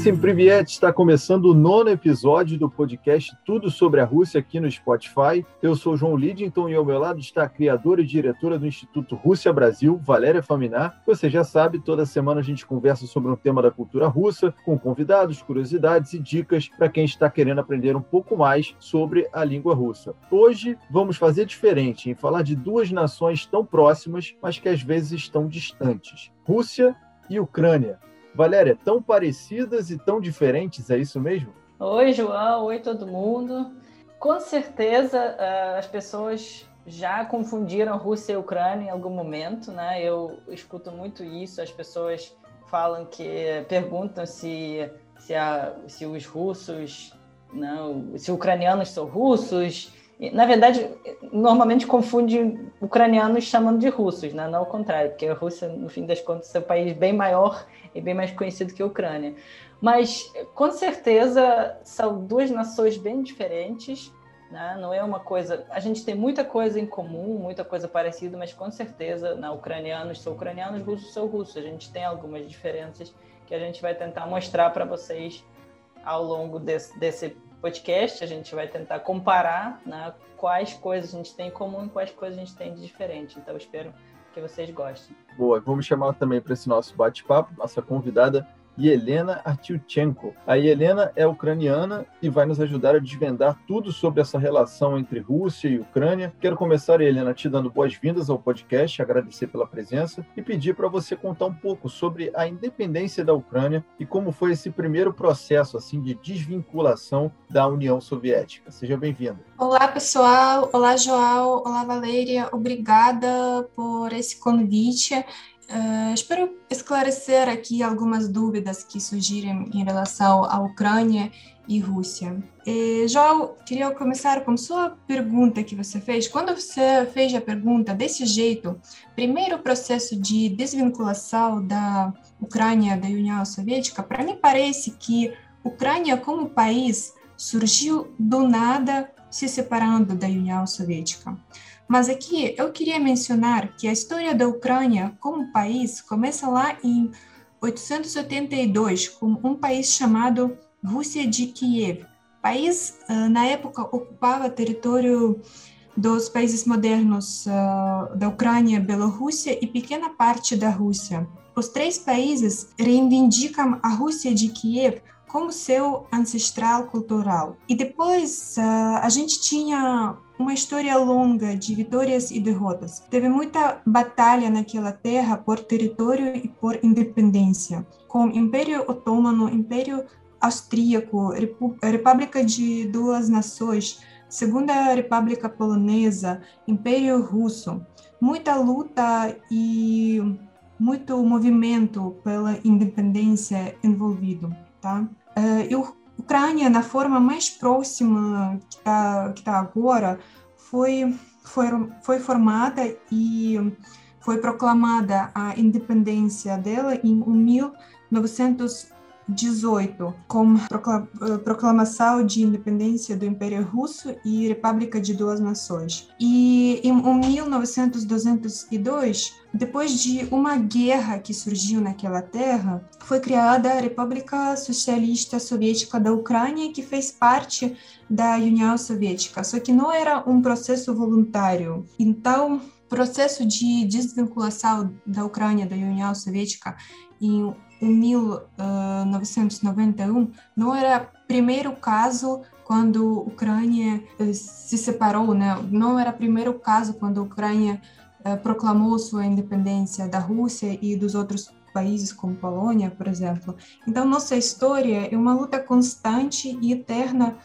Vissim Priviet está começando o nono episódio do podcast Tudo sobre a Rússia aqui no Spotify. Eu sou João Lidington e ao meu lado está a criadora e diretora do Instituto Rússia Brasil, Valéria Faminar. Você já sabe, toda semana a gente conversa sobre um tema da cultura russa, com convidados, curiosidades e dicas para quem está querendo aprender um pouco mais sobre a língua russa. Hoje vamos fazer diferente em falar de duas nações tão próximas, mas que às vezes estão distantes: Rússia e Ucrânia. Valéria, tão parecidas e tão diferentes, é isso mesmo? Oi, João. Oi, todo mundo. Com certeza, eh, as pessoas já confundiram Rússia e Ucrânia em algum momento, né? Eu escuto muito isso. As pessoas falam que perguntam se se, a, se os russos, não, se ucranianos são russos. Na verdade, normalmente confunde ucranianos chamando de russos, né? não o contrário, porque a Rússia, no fim das contas, é um país bem maior e bem mais conhecido que a Ucrânia. Mas, com certeza, são duas nações bem diferentes, né? não é uma coisa... A gente tem muita coisa em comum, muita coisa parecida, mas, com certeza, na ucranianos são ucranianos, russos são russos. A gente tem algumas diferenças que a gente vai tentar mostrar para vocês ao longo desse, desse podcast. A gente vai tentar comparar né, quais coisas a gente tem em comum e quais coisas a gente tem de diferente. Então, espero que vocês gostem. Boa, vamos chamar também para esse nosso bate-papo nossa convidada Helena Artyuchenko. A Helena é ucraniana e vai nos ajudar a desvendar tudo sobre essa relação entre Rússia e Ucrânia. Quero começar, Helena, te dando boas-vindas ao podcast, agradecer pela presença e pedir para você contar um pouco sobre a independência da Ucrânia e como foi esse primeiro processo assim de desvinculação da União Soviética. Seja bem-vinda. Olá, pessoal. Olá, João. Olá, Valéria. Obrigada por esse convite. Uh, espero esclarecer aqui algumas dúvidas que surgirem em relação à Ucrânia e Rússia. E, João, queria começar com sua pergunta que você fez. Quando você fez a pergunta desse jeito, primeiro processo de desvinculação da Ucrânia da União Soviética, para mim parece que Ucrânia como país surgiu do nada se separando da União Soviética. Mas aqui eu queria mencionar que a história da Ucrânia como país começa lá em 882, com um país chamado Rússia de Kiev. País, uh, na época, ocupava território dos países modernos uh, da Ucrânia, Bielorrússia e pequena parte da Rússia. Os três países reivindicam a Rússia de Kiev como seu ancestral cultural. E depois uh, a gente tinha uma história longa de vitórias e derrotas. Teve muita batalha naquela terra por território e por independência, com Império Otomano, Império Austríaco, República de Duas Nações, Segunda República Polonesa, Império Russo. Muita luta e muito movimento pela independência envolvido, tá? Uh, e o Ucrânia, na forma mais próxima que está tá agora, foi, foi, foi formada e foi proclamada a independência dela em 1900 18, com eh, proclamação de independência do Império Russo e República de Duas Nações. E em 1902, depois de uma guerra que surgiu naquela terra, foi criada a República Socialista Soviética da Ucrânia, que fez parte da União Soviética, só que não era um processo voluntário. Então, processo de desvinculação da Ucrânia da União Soviética em 1991 não era primeiro caso quando a Ucrânia eh, se separou, né? Não era primeiro caso quando a Ucrânia uh, proclamou sua independência da Rússia e dos outros países como Polônia, por exemplo. Então nossa história é uma luta constante e eterna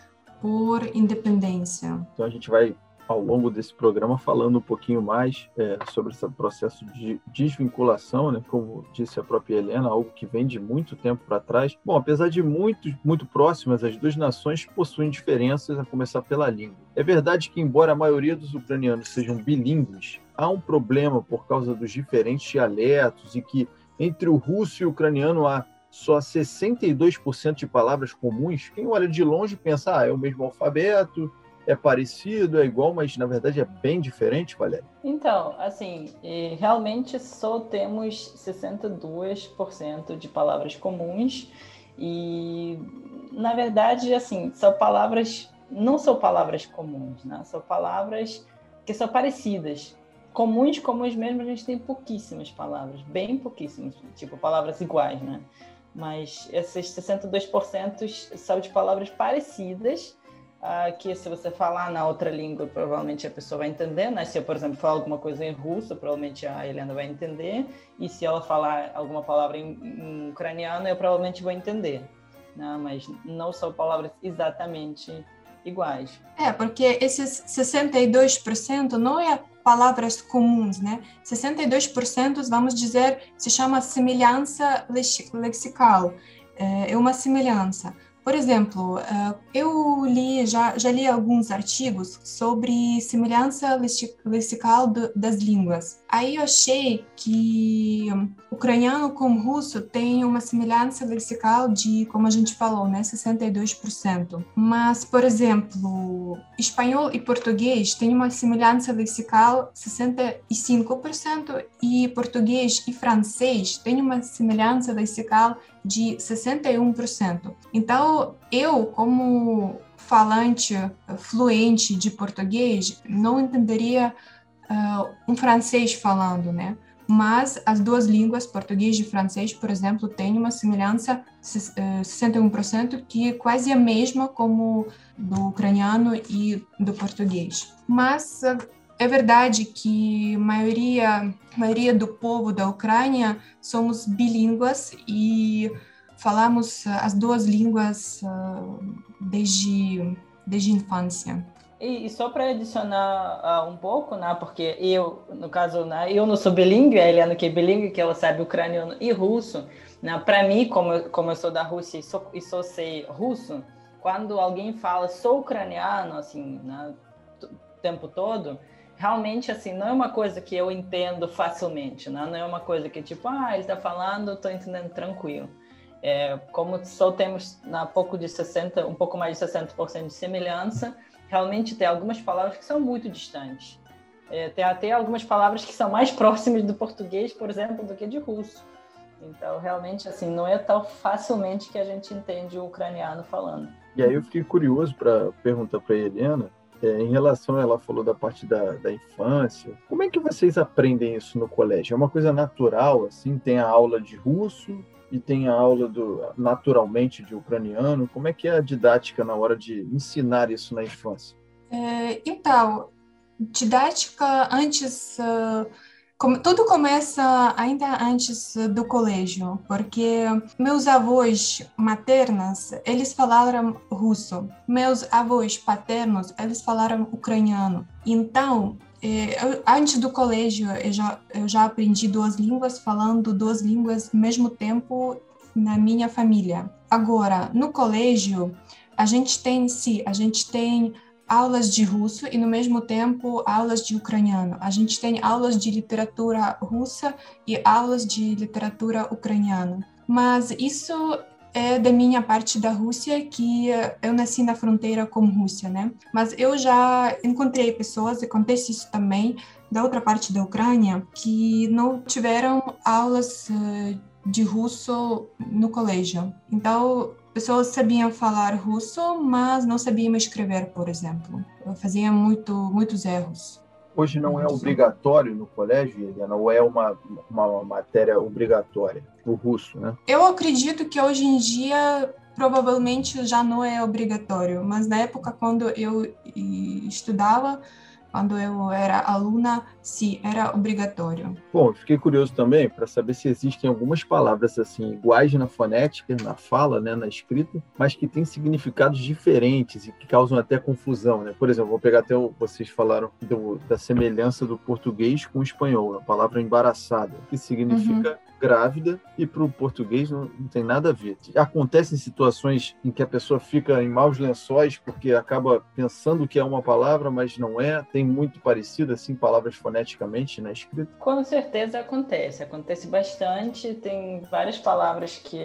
por independência. Então a gente vai ao longo desse programa falando um pouquinho mais é, sobre esse processo de desvinculação, né? como disse a própria Helena, algo que vem de muito tempo para trás. Bom, apesar de muito, muito próximas, as duas nações possuem diferenças, a começar pela língua. É verdade que, embora a maioria dos ucranianos sejam bilíngues, há um problema por causa dos diferentes dialetos e que entre o russo e o ucraniano há só 62% de palavras comuns. Quem olha de longe pensa, ah, é o mesmo alfabeto, é parecido, é igual, mas na verdade é bem diferente, Valéria? Então, assim, realmente só temos 62% de palavras comuns E, na verdade, assim, são palavras, não são palavras comuns, né? São palavras que são parecidas. Comuns, comuns mesmo, a gente tem pouquíssimas palavras, bem pouquíssimas, tipo palavras iguais, né? Mas esses 62% são de palavras parecidas, uh, que se você falar na outra língua, provavelmente a pessoa vai entender, né? Se eu, por exemplo, falar alguma coisa em russo, provavelmente a Helena vai entender, e se ela falar alguma palavra em, em ucraniano, eu provavelmente vou entender, né? Mas não são palavras exatamente iguais. É, porque esses 62% não é palavras comuns, né? 62%, vamos dizer, se chama semelhança lexical, é, é uma semelhança. Por exemplo, eh, eu li, já, já li alguns artigos sobre semelhança lexical das línguas. Aí eu achei que ucraniano com russo tem uma semelhança lexical de, como a gente falou, né, 62%. Mas, por exemplo, espanhol e português têm uma semelhança lexical 65% e português e francês têm uma semelhança lexical de 61%. Então, eu, como falante fluente de português, não entenderia uh, um francês falando, né? Mas as duas línguas, português e francês, por exemplo, têm uma semelhança 61% que é quase a mesma como do ucraniano e do português. Mas é verdade que maioria, maioria do povo da Ucrânia somos bilínguas e falamos as duas línguas uh, desde, desde a infância. E, e só para adicionar uh, um pouco, né, porque eu, no caso, né, eu não sou bilíngue, a Eliana que é bilíngue, que ela sabe ucraniano e russo. Né, para mim, como, como eu sou da Rússia e sou, e sou sei russo, quando alguém fala sou ucraniano, assim, né, o tempo todo, realmente assim não é uma coisa que eu entendo facilmente, né? não é uma coisa que tipo ah ele está falando, estou entendendo tranquilo. É, como só temos na pouco de 60, um pouco mais de 60% de semelhança, realmente tem algumas palavras que são muito distantes. É, tem até algumas palavras que são mais próximas do português, por exemplo, do que de russo. Então, realmente, assim, não é tão facilmente que a gente entende o ucraniano falando. E aí eu fiquei curioso para perguntar para Helena, é, em relação, ela falou da parte da, da infância. Como é que vocês aprendem isso no colégio? É uma coisa natural, assim? Tem a aula de russo e tem a aula do, naturalmente de ucraniano. Como é que é a didática na hora de ensinar isso na infância? É, então, didática antes... Uh tudo começa ainda antes do colégio, porque meus avós maternos, eles falaram russo. Meus avós paternos, eles falaram ucraniano. Então, é, eu, antes do colégio, eu já, eu já aprendi duas línguas, falando duas línguas ao mesmo tempo na minha família. Agora, no colégio, a gente tem, sim, a gente tem aulas de russo e, no mesmo tempo, aulas de ucraniano. A gente tem aulas de literatura russa e aulas de literatura ucraniana. Mas isso é da minha parte da Rússia, que eu nasci na fronteira com Rússia, né? Mas eu já encontrei pessoas, acontece isso também, da outra parte da Ucrânia, que não tiveram aulas eh, de russo no colégio. Então, pessoas sabiam falar russo, mas não sabiam escrever, por exemplo. Faziam muito, muitos erros. Hoje não é obrigatório no colégio, Helena, ou é uma, uma matéria obrigatória, o russo, né? Eu acredito que hoje em dia provavelmente já não é obrigatório, mas na época quando eu estudava, quando eu era aluna, sim, era obrigatório. Bom, fiquei curioso também para saber se existem algumas palavras assim iguais na fonética, na fala, né, na escrita, mas que têm significados diferentes e que causam até confusão, né? Por exemplo, vou pegar até o, vocês falaram do, da semelhança do português com o espanhol, a palavra embaraçada, que significa uhum grávida e para o português não, não, tem nada a ver. Acontecem situações em que a pessoa fica em maus lençóis porque acaba pensando que é uma palavra, mas não é. Tem muito parecido, assim, palavras foneticamente na escrita? Com certeza acontece, acontece bastante. Tem várias palavras que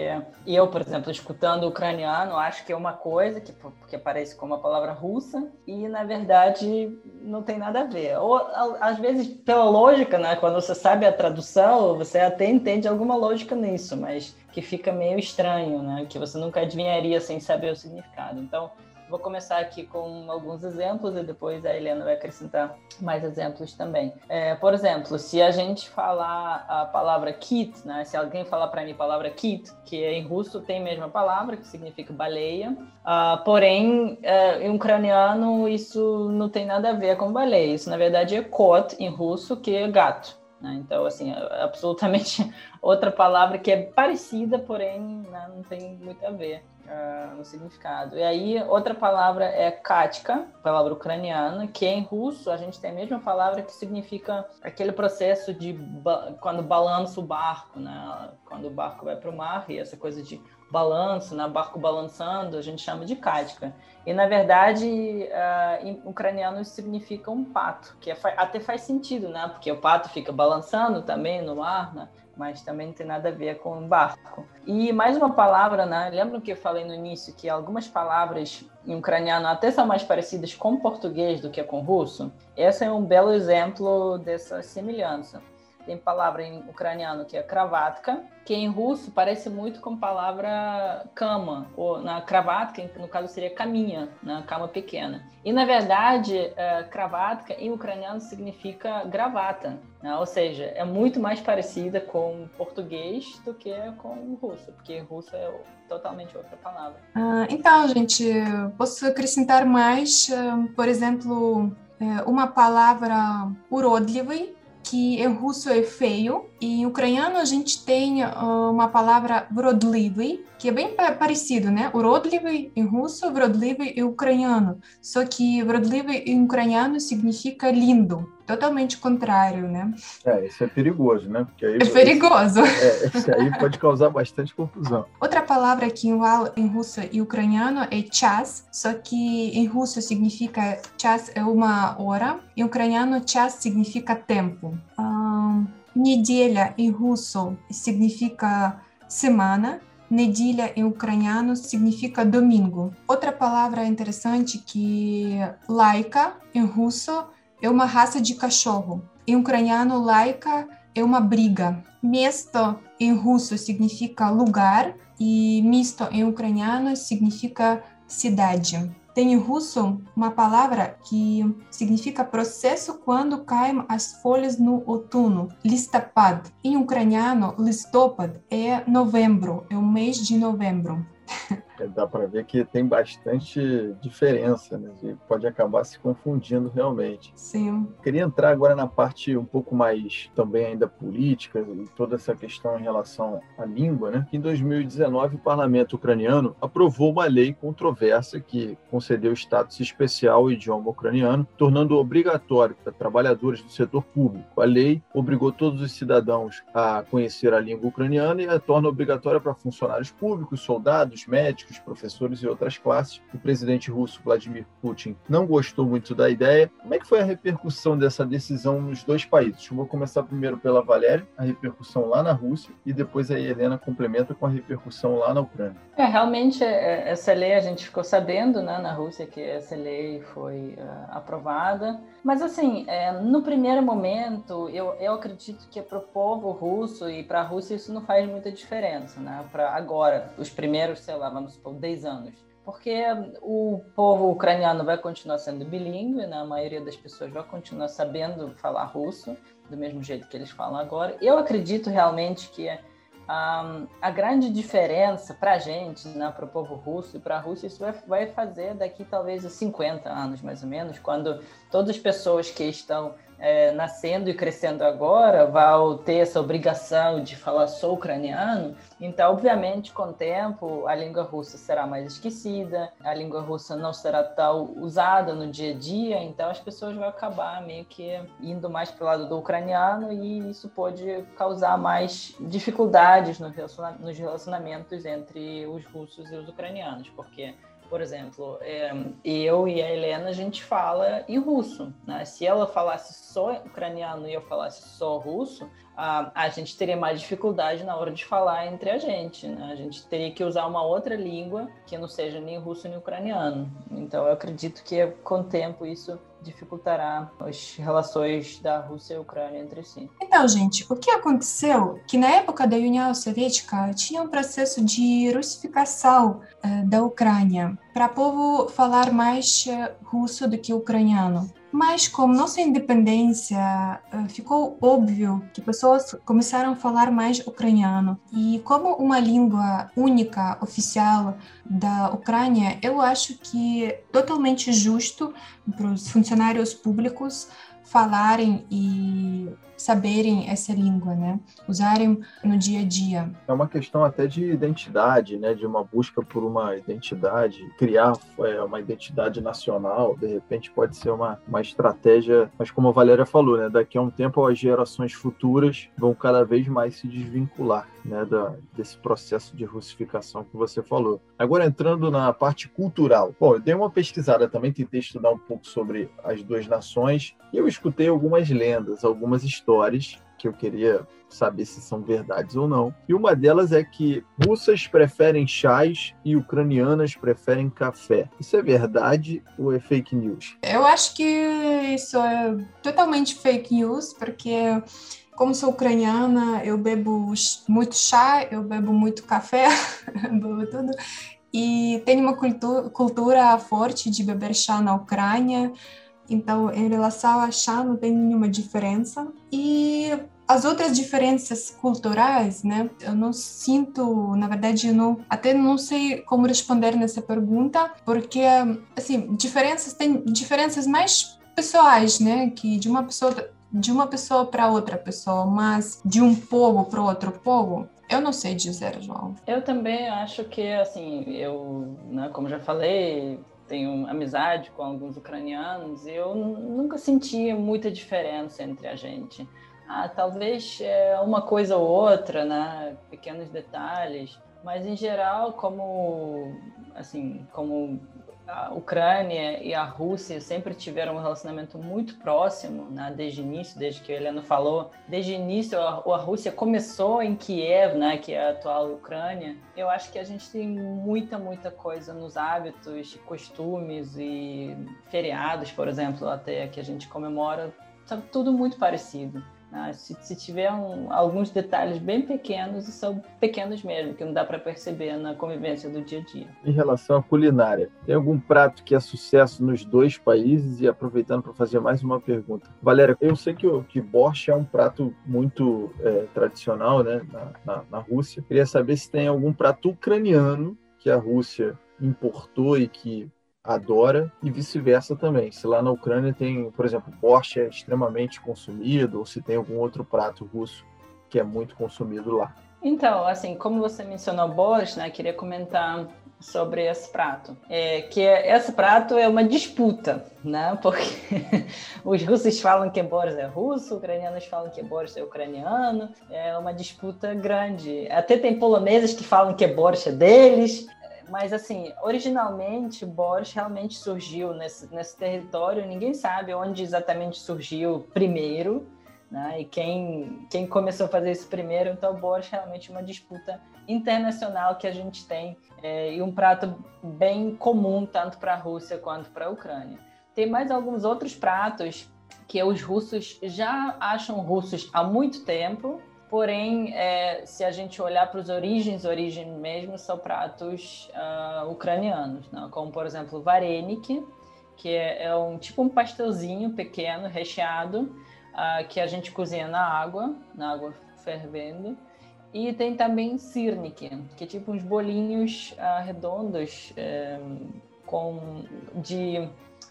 eu, por exemplo, escutando ucraniano, acho que é uma coisa que porque parece com uma palavra russa e na verdade não tem nada a ver. Ou às vezes pela lógica, né? Quando você sabe a tradução, você até entende alguma lógica nisso, mas que fica meio estranho, né? Que você nunca adivinharia sem saber o significado. Então Vou começar aqui com alguns exemplos e depois a Helena vai acrescentar mais exemplos também. É, por exemplo, se a gente falar a palavra kit, né? Se alguém falar para mim a palavra kit, que em russo tem a mesma palavra, que significa baleia, uh, porém, uh, em ucraniano isso não tem nada a ver com baleia. Isso, na verdade, é kot em russo, que é gato. Né? Então, assim, é absolutamente outra palavra que é parecida, porém né, não tem muito a ver uh, no significado. E aí, outra palavra é katka, palavra ucraniana, que em russo a gente tem a mesma palavra que significa aquele processo de ba quando balança o barco, né? Quando o barco vai para o mar e essa coisa de balanço, né? barco balançando, a gente chama de katka. E, na verdade, uh, em ucraniano isso significa um pato, que é, até faz sentido, né? Porque o pato fica balançando também no mar, né? mas também não tem nada a ver com barco. E mais uma palavra, né? Lembram que eu falei no início que algumas palavras em ucraniano até são mais parecidas com português do que com russo? Esse é um belo exemplo dessa semelhança Tem palavra em ucraniano que é kravatka, que em russo parece muito com a palavra cama, ou na kravatka, que no caso seria caminha, na cama pequena. E na verdade, uh, kravatka em ucraniano significa gravata, né? ou seja, é muito mais parecida com português do que com o russo, porque russo é totalmente outra palavra. Ah, então, gente, posso acrescentar mais, ah, por exemplo, eh, uma palavra urodливый, que em russo é feio, e em ucraniano a gente tem uh, uma palavra вродливый, que é bem parecido, né? Уродливый em russo, вродливый em ucraniano. Só que вродливый em ucraniano significa lindo, totalmente contrário, né? É, isso é perigoso, né? Porque aí, é perigoso. É, isso aí pode causar bastante confusão. Outra palavra que em russo e ucraniano é час, só que em russo significa час é uma hora, em ucraniano час significa tempo. Um, Неделя em russo significa semana, Неділя em ucraniano significa domingo. Outra palavra interessante que laica em russo é uma raça de cachorro. Em ucraniano, laica é uma briga. Mesto em russo significa lugar e misto em ucraniano significa cidade. Tem em russo uma palavra que significa processo quando caem as folhas no outono, listopad. Em ucraniano, listopad é novembro, é o mês de novembro. É, dá para ver que tem bastante diferença, né? E pode acabar se confundindo realmente. Sim. Queria entrar agora na parte um pouco mais também ainda política e toda essa questão em relação à língua, né? Em 2019, o parlamento ucraniano aprovou uma lei controversa que concedeu status especial ao idioma ucraniano, tornando obrigatório para trabalhadores do setor público. A lei obrigou todos os cidadãos a conhecer a língua ucraniana e a torna obrigatória para funcionários públicos, soldados, médicos, os professores e outras classes. O presidente russo Vladimir Putin não gostou muito da ideia. Como é que foi a repercussão dessa decisão nos dois países? Vou começar primeiro pela Valéria, a repercussão lá na Rússia, e depois a Helena complementa com a repercussão lá na Ucrânia. É, realmente, é, essa lei a gente ficou sabendo né, na Rússia que essa lei foi uh, aprovada. Mas, assim, é, no primeiro momento, eu, eu acredito que para o povo russo e para a Rússia isso não faz muita diferença, né? Para agora, os primeiros, sei lá, vamos supor, 10 anos. Porque o povo ucraniano vai continuar sendo bilíngue, né? a maioria das pessoas vai continuar sabendo falar russo, do mesmo jeito que eles falam agora. Eu acredito realmente que um, a grande diferença para a gente, né, para o povo russo e para a Rússia, isso vai, vai fazer daqui talvez a 50 anos, mais ou menos, quando todas as pessoas que estão é, nascendo e crescendo agora vão ter essa obrigação de falar só ucraniano, então, obviamente, com o tempo, a língua russa será mais esquecida, a língua russa não será tão usada no dia a dia, então as pessoas vão acabar meio que indo mais para o lado do ucraniano e isso pode causar mais dificuldades nos relacionamentos entre os russos e os ucranianos, porque por exemplo, é, eu e a Helena, a gente fala em russo. Né? Se ela falasse só ucraniano e eu falasse só russo, a, a gente teria mais dificuldade na hora de falar entre a gente. Né? A gente teria que usar uma outra língua que não seja nem russo nem ucraniano. Então, eu acredito que com o tempo isso dificultará as relações da Rússia e Ucrânia entre si. Então, gente, o que aconteceu? Que na época da União Soviética tinha um processo de russificação uh, da Ucrânia para o povo falar mais uh, russo do que ucraniano. Mas como nossa independência uh, ficou óbvio que pessoas começaram a falar mais ucraniano e como uma língua única oficial da Ucrânia, eu acho que é totalmente justo para os funcionários públicos falarem e saberem essa língua, né? Usarem no dia a dia. É uma questão até de identidade, né? De uma busca por uma identidade, criar é, uma identidade nacional, de repente pode ser uma, uma estratégia, mas como a Valéria falou, né? Daqui a um tempo as gerações futuras vão cada vez mais se desvincular, né? Da, desse processo de russificação que você falou. Agora entrando na parte cultural. Bom, eu dei uma pesquisada também, tentei estudar um pouco sobre as duas nações e eu escutei algumas lendas, algumas histórias histórias que eu queria saber se são verdades ou não. E uma delas é que russas preferem chás e ucranianas preferem café. Isso é verdade ou é fake news? Eu acho que isso é totalmente fake news, porque como sou ucraniana, eu bebo muito chá, eu bebo muito café, bebo tudo. E tem uma cultura, forte de beber chá na Ucrânia. Então, em relação a chá, não tem nenhuma diferença. E as outras diferenças culturais, né? Eu não sinto, na verdade, não, até não sei como responder nessa pergunta, porque assim, diferenças tem diferenças mais pessoais, né? Que de uma pessoa de uma pessoa para outra pessoa, mas de um povo para outro povo, eu não sei dizer, João. Eu também acho que, assim, eu, né, como já falei, tenho amizade com alguns ucranianos e eu nunca senti muita diferença entre a gente. Ah, talvez é uma coisa ou outra, né? Pequenos detalhes, mas em geral, como assim, como a Ucrânia e a Rússia sempre tiveram um relacionamento muito próximo, né, desde o início, desde que o Helena falou. Desde o início, a, a, Rússia começou em Kiev, né, que é a atual Ucrânia. Eu acho que a gente tem muita, muita coisa nos hábitos, costumes e feriados, por exemplo, até que a gente comemora, tá tudo muito parecido. Ah, se, se, tiver um, alguns detalhes bem pequenos, e são pequenos mesmo, que não dá para perceber na convivência do dia a dia. Em relação à culinária, tem algum prato que é sucesso nos dois países? E aproveitando para fazer mais uma pergunta. Valéria, eu sei que o que borscht é um prato muito é, tradicional né, na, na, na Rússia. Queria saber se tem algum prato ucraniano que a Rússia importou e que adora e vice-versa também. Se lá na Ucrânia tem, por exemplo, borscht é extremamente consumido ou se tem algum outro prato russo que é muito consumido lá. Então, assim, como você mencionou borscht, né, queria comentar sobre esse prato. É, que é, esse prato é uma disputa, né? Porque os russos falam que borscht é russo, os ucranianos falam que borscht é ucraniano. É uma disputa grande. Até tem poloneses que falam que borscht é deles. Mas, assim, originalmente, Boris realmente surgiu nesse, nesse território. Ninguém sabe onde exatamente surgiu primeiro, né? E quem, quem começou a fazer isso primeiro. Então, Boris realmente uma disputa internacional que a gente tem é, e um prato bem comum tanto para a Rússia quanto para a Ucrânia. Tem mais alguns outros pratos que os russos já acham russos há muito tempo, Porém, é, se a gente olhar para os origens, origem mesmo, são pratos uh, ucranianos, né? como por exemplo varenik, que é, é, um tipo um pastelzinho pequeno, recheado, uh, que a gente cozinha na água, na água fervendo. E tem também sirnik, que é tipo uns bolinhos uh, redondos é, com de,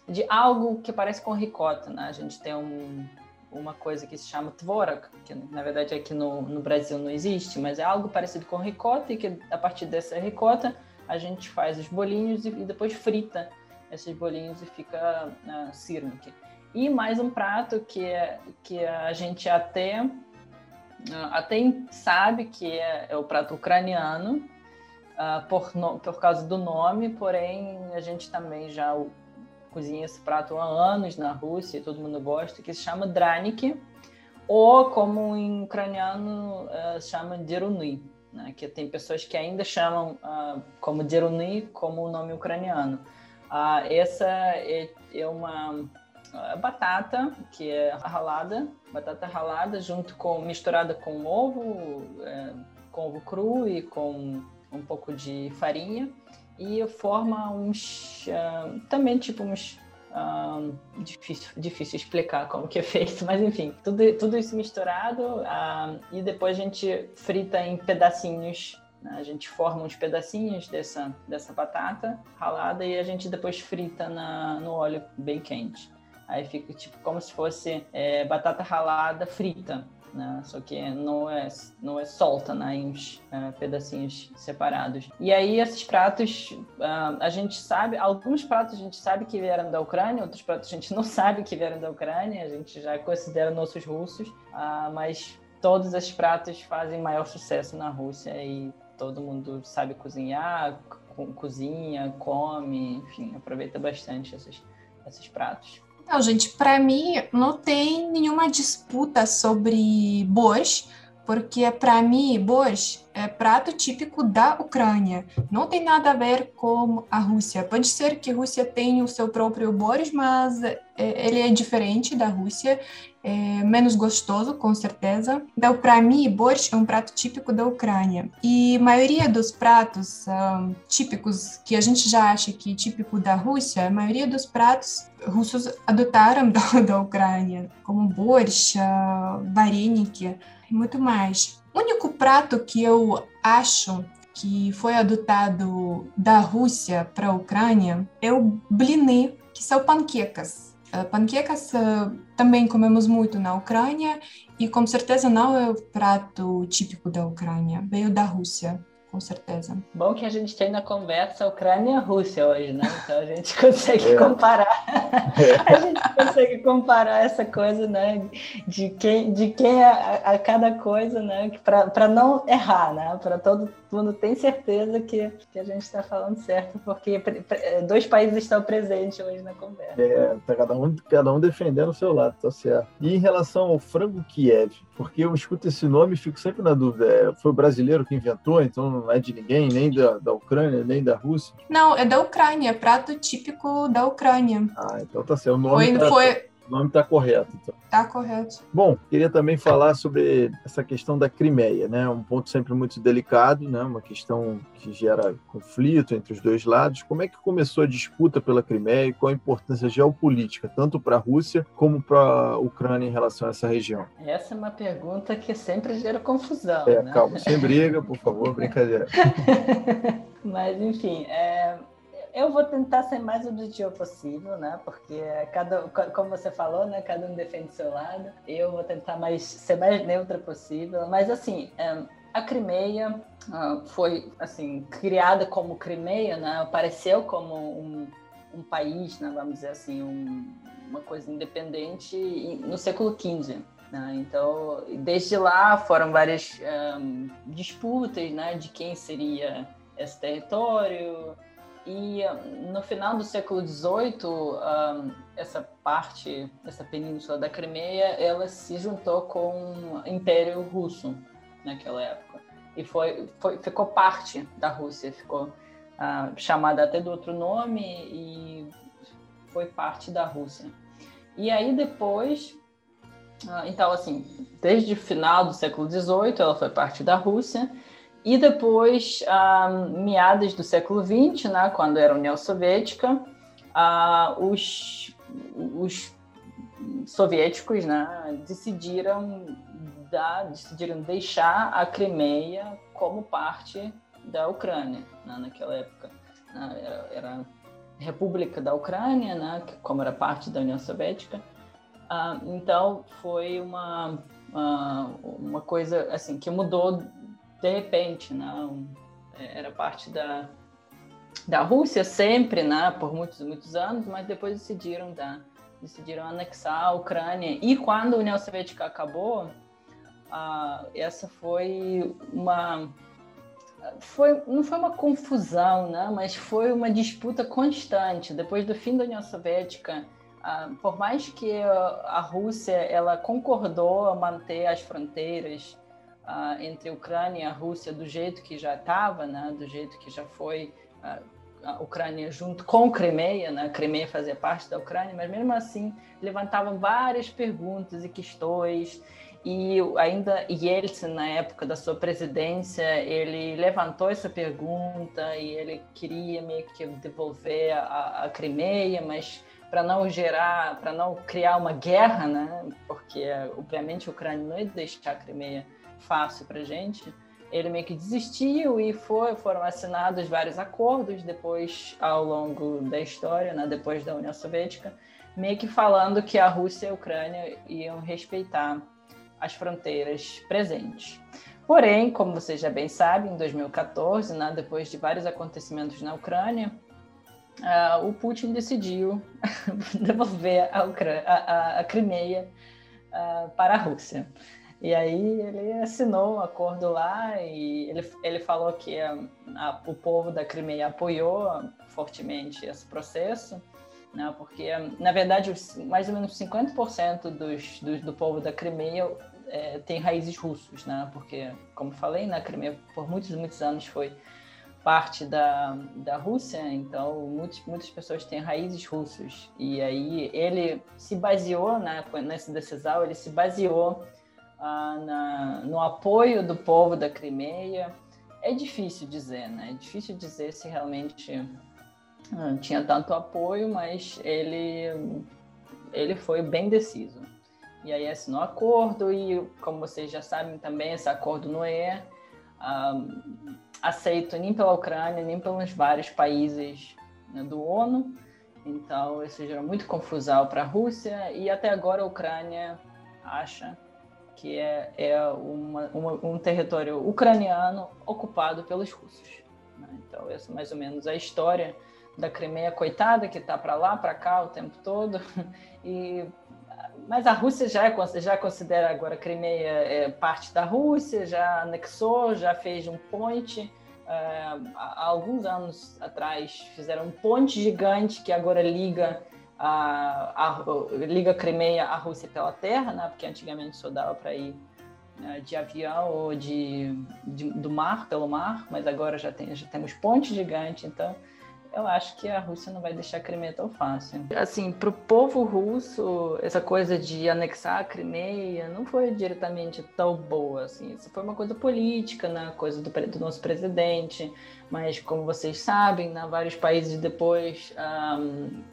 de algo que parece com ricota, né? A gente tem um uma coisa que se chama tvorog, que na verdade aqui no, no Brasil não existe, mas é algo parecido com ricota e que a partir dessa ricota a gente faz os bolinhos e, e depois frita esses bolinhos e fica uh, sirnik. E mais um prato que, é, que a gente até, uh, até sabe que é, é o prato ucraniano, uh, por, no, por causa do nome, porém a gente também já cozinha esse prato há anos na Rússia, todo mundo gosta, que se chama draniki, ou como em ucraniano uh, chama derunui, né? que tem pessoas que ainda chamam uh, como derunui como o nome ucraniano. Uh, essa é, é uma batata que é ralada, batata ralada junto com misturada com ovo, é, com ovo cru e com um pouco de farinha e forma uns uh, também tipo uns uh, difícil difícil explicar como que é feito mas enfim tudo tudo isso misturado uh, e depois a gente frita em pedacinhos né? a gente forma uns pedacinhos dessa dessa batata ralada e a gente depois frita na, no óleo bem quente aí fica tipo como se fosse é, batata ralada frita né? Só que não é, não é solta, né? Em uns uh, pedacinhos separados. E aí esses pratos, uh, a gente sabe, alguns pratos a gente sabe que vieram da Ucrânia, outros pratos a gente não sabe que vieram da Ucrânia, a gente já considera nossos russos, uh, mas todos esses pratos fazem maior sucesso na Rússia e todo mundo sabe cozinhar, cozinha, come, enfim, aproveita bastante esses, esses pratos. Então, gente, para mim não tem nenhuma disputa sobre boas, porque para mim boas é prato típico da Ucrânia. Não tem nada a ver com a Rússia. Pode ser que a Rússia tenha o seu próprio borscht, mas é, ele é diferente da Rússia, é, menos gostoso, com certeza. Então, para mim, borsch é um prato típico da Ucrânia. E a maioria dos pratos um, típicos que a gente já acha que é típico da Rússia, a maioria dos pratos russos adotaram da, da Ucrânia, como borsch, ah, vareniki e muito mais. O único prato que eu acho que foi adotado da Rússia para a Ucrânia é o blini, que são panquecas Uh, panquecas uh, também comemos muito na Ucrânia e com certeza não é o prato típico da Ucrânia, veio da Rússia com certeza. Bom que a gente tem na conversa Ucrânia e Rússia hoje, né? Então a gente consegue é. comparar. É. A gente consegue comparar essa coisa, né? De quem, de quem é a, a cada coisa, né? Para não errar, né? Para todo mundo ter certeza que, que a gente está falando certo, porque dois países estão presentes hoje na conversa. É, tá cada um, cada um defendendo o seu lado, tá certo. E em relação ao frango Kiev, porque eu escuto esse nome e fico sempre na dúvida, é, foi o brasileiro que inventou, então não é de ninguém, nem da, da Ucrânia, nem da Rússia? Não, é da Ucrânia, prato típico da Ucrânia. Ah, então tá certo. O nome foi, foi, o nome está correto. Então. Tá correto. Bom, queria também falar sobre essa questão da Crimeia, né? Um ponto sempre muito delicado, né? Uma questão que gera conflito entre os dois lados. Como é que começou a disputa pela Crimeia e qual a importância geopolítica, tanto para a Rússia como para a Ucrânia em relação a essa região? Essa é uma pergunta que sempre gera confusão. É, né? calma, sem briga, por favor, brincadeira. Mas, enfim, é, eu vou tentar ser mais objetivo possível, né? Porque cada, como você falou, né? Cada um defende seu lado. Eu vou tentar mais ser mais neutra possível. Mas assim, é, a Crimeia ah, foi assim criada como Crimeia, né? Apareceu como um, um país, né? Vamos dizer assim, um, uma coisa independente no século XV. Né? Então, desde lá foram várias um, disputas, né? De quem seria esse território e no final do século XVIII, essa parte, essa península da Crimeia, ela se juntou com o Império Russo naquela época. E foi, foi ficou parte da Rússia, ficou uh, chamada até do outro nome e foi parte da Rússia. E aí depois, uh, então assim, desde o final do século XVIII, ela foi parte da Rússia, e depois, um, meados do século XX, né, quando era a União Soviética, uh, os, os soviéticos né, decidiram, dar, decidiram deixar a Crimeia como parte da Ucrânia né, naquela época. Né, era, era República da Ucrânia, né, como era parte da União Soviética. Uh, então foi uma, uma, uma coisa assim que mudou de repente, não é, era parte da, da Rússia sempre, né, por muitos muitos anos, mas depois decidiram dar, decidiram anexar a Ucrânia. E quando a União Soviética acabou, ah, essa foi uma foi, não foi uma confusão, né? mas foi uma disputa constante. Depois do fim da União Soviética, por mais que a Rússia ela concordou a manter as fronteiras ah, entre a Ucrânia e a Rússia do jeito que já estava, né? do jeito que já foi ah, a Ucrânia junto com a Crimeia, né? a Crimeia fazia parte da Ucrânia, mas mesmo assim levantavam várias perguntas e questões e ainda Yeltsin, na época da sua presidência, ele levantou essa pergunta e ele queria meio que devolver a, a Crimeia, mas para não gerar, para não criar uma guerra, né? Porque obviamente a Ucrânia não ia deixar a Crimeia fácil para gente. Ele meio que desistiu e foi, foram assinados vários acordos depois ao longo da história, né? Depois da União Soviética, meio que falando que a Rússia e a Ucrânia iam respeitar as fronteiras presentes. Porém, como vocês já bem sabem, em 2014, né, depois de vários acontecimentos na Ucrânia, uh, o Putin decidiu devolver a, a, a Crimeia uh, para a Rússia. E aí ele assinou um acordo lá e ele, ele falou que a, a, o povo da Crimeia apoiou fortemente esse processo, né, porque, na verdade, mais ou menos 50% dos, dos, do povo da Crimeia é, tem raízes russas, né? Porque, como falei, na né, Crimeia por muitos muitos anos foi parte da, da Rússia, então muitos, muitas pessoas têm raízes russas. E aí ele se baseou, né, nessa decisão, ele se baseou ah, na, no apoio do povo da Crimeia. É difícil dizer, né? É difícil dizer se realmente ah, tinha tanto apoio, mas ele, ele foi bem deciso e aí assinou acordo e, como vocês já sabem também, esse acordo não é um, aceito nem pela Ucrânia, nem pelos vários países né, do ONU. Então, isso gerou muito confusão para a Rússia e até agora a Ucrânia acha que é, é uma, uma, um território ucraniano ocupado pelos russos. Né? Então, essa é mais ou menos a história da Crimeia coitada, que está para lá, para cá o tempo todo, e mas a Rússia já, é, já considera agora a Crimeia é, parte da Rússia, já anexou, já fez um ponte. É, há alguns anos atrás fizeram um ponte gigante que agora liga a, a, liga Crimeia à Rússia pela terra, né? porque antigamente só dava para ir né, de avião ou de, de, do mar, pelo mar, mas agora já, tem, já temos ponte gigante, então eu acho que a Rússia não vai deixar a Crimeia tão fácil. Assim, para o povo russo, essa coisa de anexar a Crimeia não foi diretamente tão boa. Assim. Isso foi uma coisa política, né? coisa do, do nosso presidente. Mas, como vocês sabem, né, vários países depois um,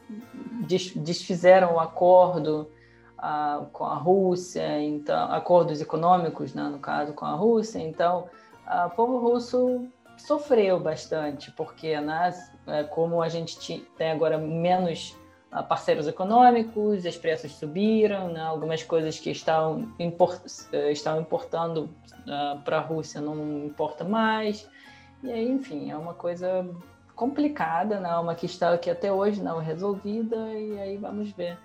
desfizeram o acordo uh, com a Rússia, então, acordos econômicos, né, no caso, com a Rússia. Então, uh, o povo russo sofreu bastante, porque né, é, como a gente tem agora menos ah, parceiros econômicos, os preços subiram, né, algumas coisas que estão, import, eh, estão importando uh, para a Rússia não importa mais, e aí, enfim, é uma coisa complicada, né, uma questão que até hoje não é resolvida, e aí vamos ver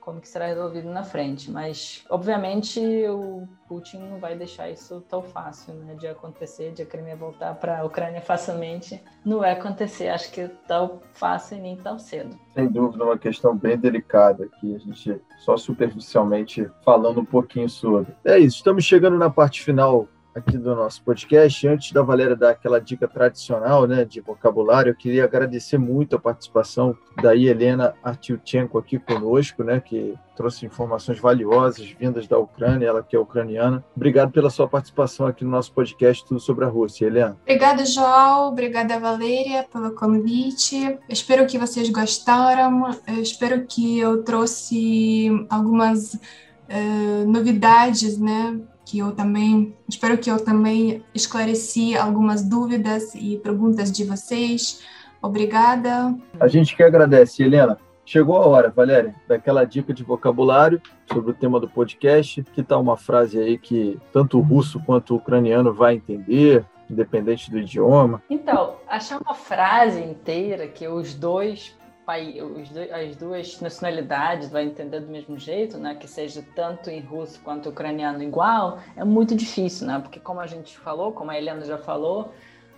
como que será resolvido na frente. Mas, obviamente, o Putin não vai deixar isso tão fácil né, de acontecer, de a Crimeia voltar para a Ucrânia facilmente. Não vai acontecer, acho que tão fácil e nem tão cedo. Sem dúvida, uma questão bem delicada que a gente só superficialmente falando um pouquinho sobre. É isso, estamos chegando na parte final aqui do nosso podcast. Antes da Valéria dar aquela dica tradicional né, de vocabulário, eu queria agradecer muito a participação da Helena Artiuchenko aqui conosco, né, que trouxe informações valiosas vindas da Ucrânia, ela que é ucraniana. Obrigado pela sua participação aqui no nosso podcast Tudo sobre a Rússia, Helena. Obrigada, João. Obrigada, Valéria, pelo convite. Espero que vocês gostaram. Eu espero que eu trouxe algumas uh, novidades, né, que eu também espero que eu também esclareci algumas dúvidas e perguntas de vocês. Obrigada. A gente que agradece, Helena. Chegou a hora, Valéria, daquela dica de vocabulário sobre o tema do podcast. Que tal uma frase aí que tanto o russo quanto o ucraniano vai entender, independente do idioma? Então, achar uma frase inteira que os dois as duas nacionalidades vai entender do mesmo jeito, né? Que seja tanto em russo quanto ucraniano igual, é muito difícil, né? Porque como a gente falou, como a Helena já falou,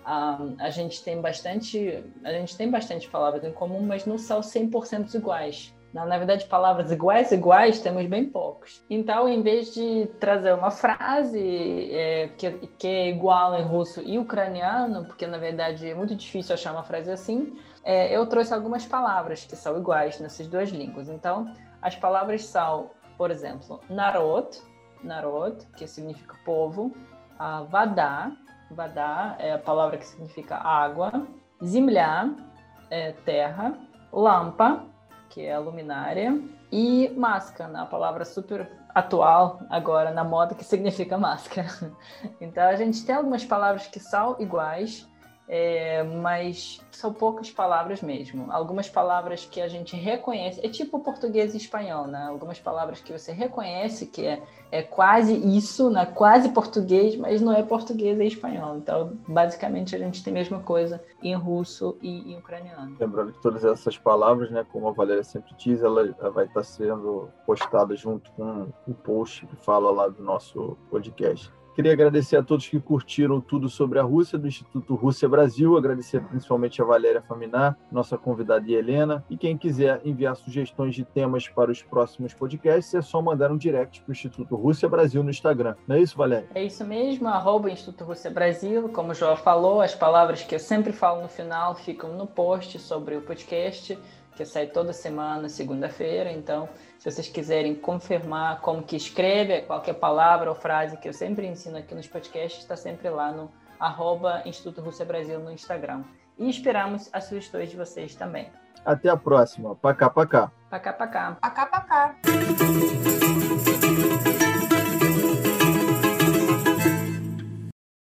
Um, a gente tem bastante a gente tem bastante palavras em comum, mas não são 100% iguais. Na, verdade, palavras iguais iguais temos bem poucos. Então, em vez de trazer uma frase é, que, que é igual em russo e ucraniano, porque na verdade é muito difícil achar uma frase assim, é, eu trouxe algumas palavras que são iguais nessas duas línguas. Então, as palavras são, por exemplo, narod, narod, que significa povo, a vadá, é a palavra que significa água, zimlha, é terra, lampa, que é a luminária, e máscara, a palavra super atual agora na moda que significa máscara. Então a gente tem algumas palavras que são iguais, é, mas são poucas palavras mesmo. Algumas palavras que a gente reconhece, é tipo português e espanhol, né? Algumas palavras que você reconhece que é, é quase isso, né? quase português, mas não é português e espanhol. Então, basicamente, a gente tem a mesma coisa em russo e em ucraniano. Lembrando que todas essas palavras, né, como a Valéria sempre diz, ela vai estar sendo postada junto com o post que fala lá do nosso podcast. Queria agradecer a todos que curtiram tudo sobre a Rússia, do Instituto Rússia Brasil, agradecer principalmente a Valéria Faminar, nossa convidada e Helena, e quem quiser enviar sugestões de temas para os próximos podcasts, é só mandar um direct para o Instituto Rússia Brasil no Instagram. Não é isso, Valéria? É isso mesmo, arroba Instituto Rússia Brasil, como o João falou, as palavras que eu sempre falo no final ficam no post sobre o podcast, que sai toda semana, segunda-feira, então se vocês quiserem confirmar como que escreve qualquer palavra ou frase que eu sempre ensino aqui nos podcasts, está sempre lá no arroba Instituto Rússia Brasil no Instagram. E esperamos as sugestões de vocês também. Até a próxima. Pacá, pacá. Pacá, pacá. Pacá, pacá.